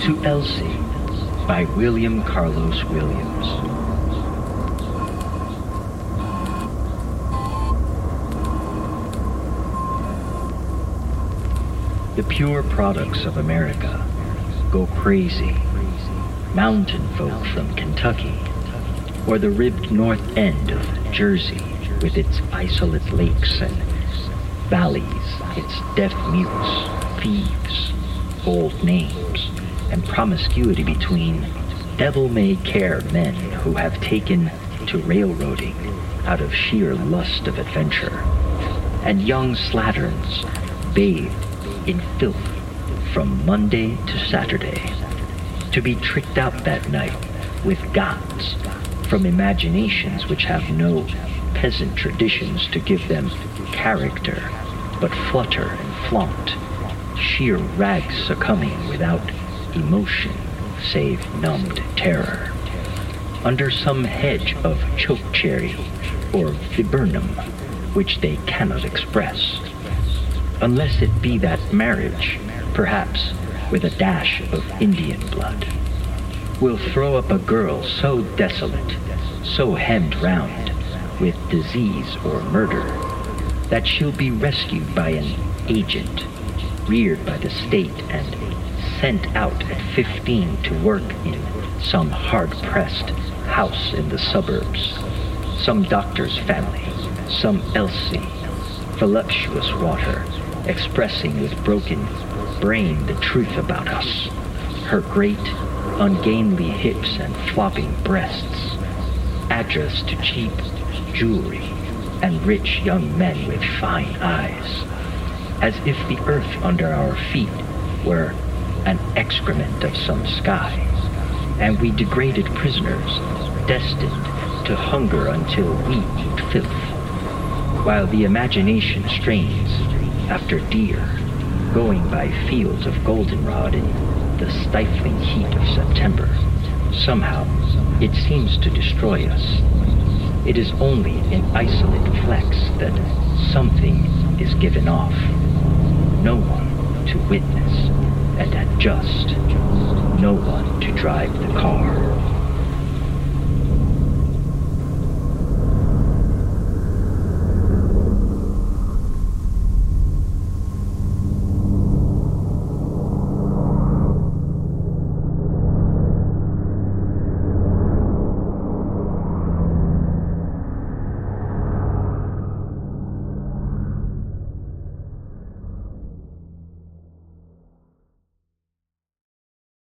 to Elsie by William Carlos Williams. The pure products of America go crazy. Mountain folk from Kentucky, or the ribbed north end of Jersey with its isolate lakes and valleys, its deaf mutes, thieves, old names, and promiscuity between devil-may-care men who have taken to railroading out of sheer lust of adventure, and young slatterns bathed in filth from Monday to Saturday, to be tricked out that night with gauds from imaginations which have no peasant traditions to give them character, but flutter and flaunt, sheer rags succumbing without emotion save numbed terror. Under some hedge of chokecherry or viburnum which they cannot express. Unless it be that marriage, perhaps with a dash of Indian blood, will throw up a girl so desolate, so hemmed round with disease or murder, that she'll be rescued by an agent, reared by the state and sent out at 15 to work in some hard-pressed house in the suburbs, some doctor's family, some Elsie, voluptuous water, expressing with broken brain the truth about us, her great, ungainly hips and flopping breasts, address to cheap jewelry and rich young men with fine eyes, as if the earth under our feet were an excrement of some sky, and we degraded prisoners destined to hunger until we eat filth, while the imagination strains after deer going by fields of goldenrod in the stifling heat of September. Somehow, it seems to destroy us. It is only in isolate flecks that something is given off. No one to witness and just No one to drive the car.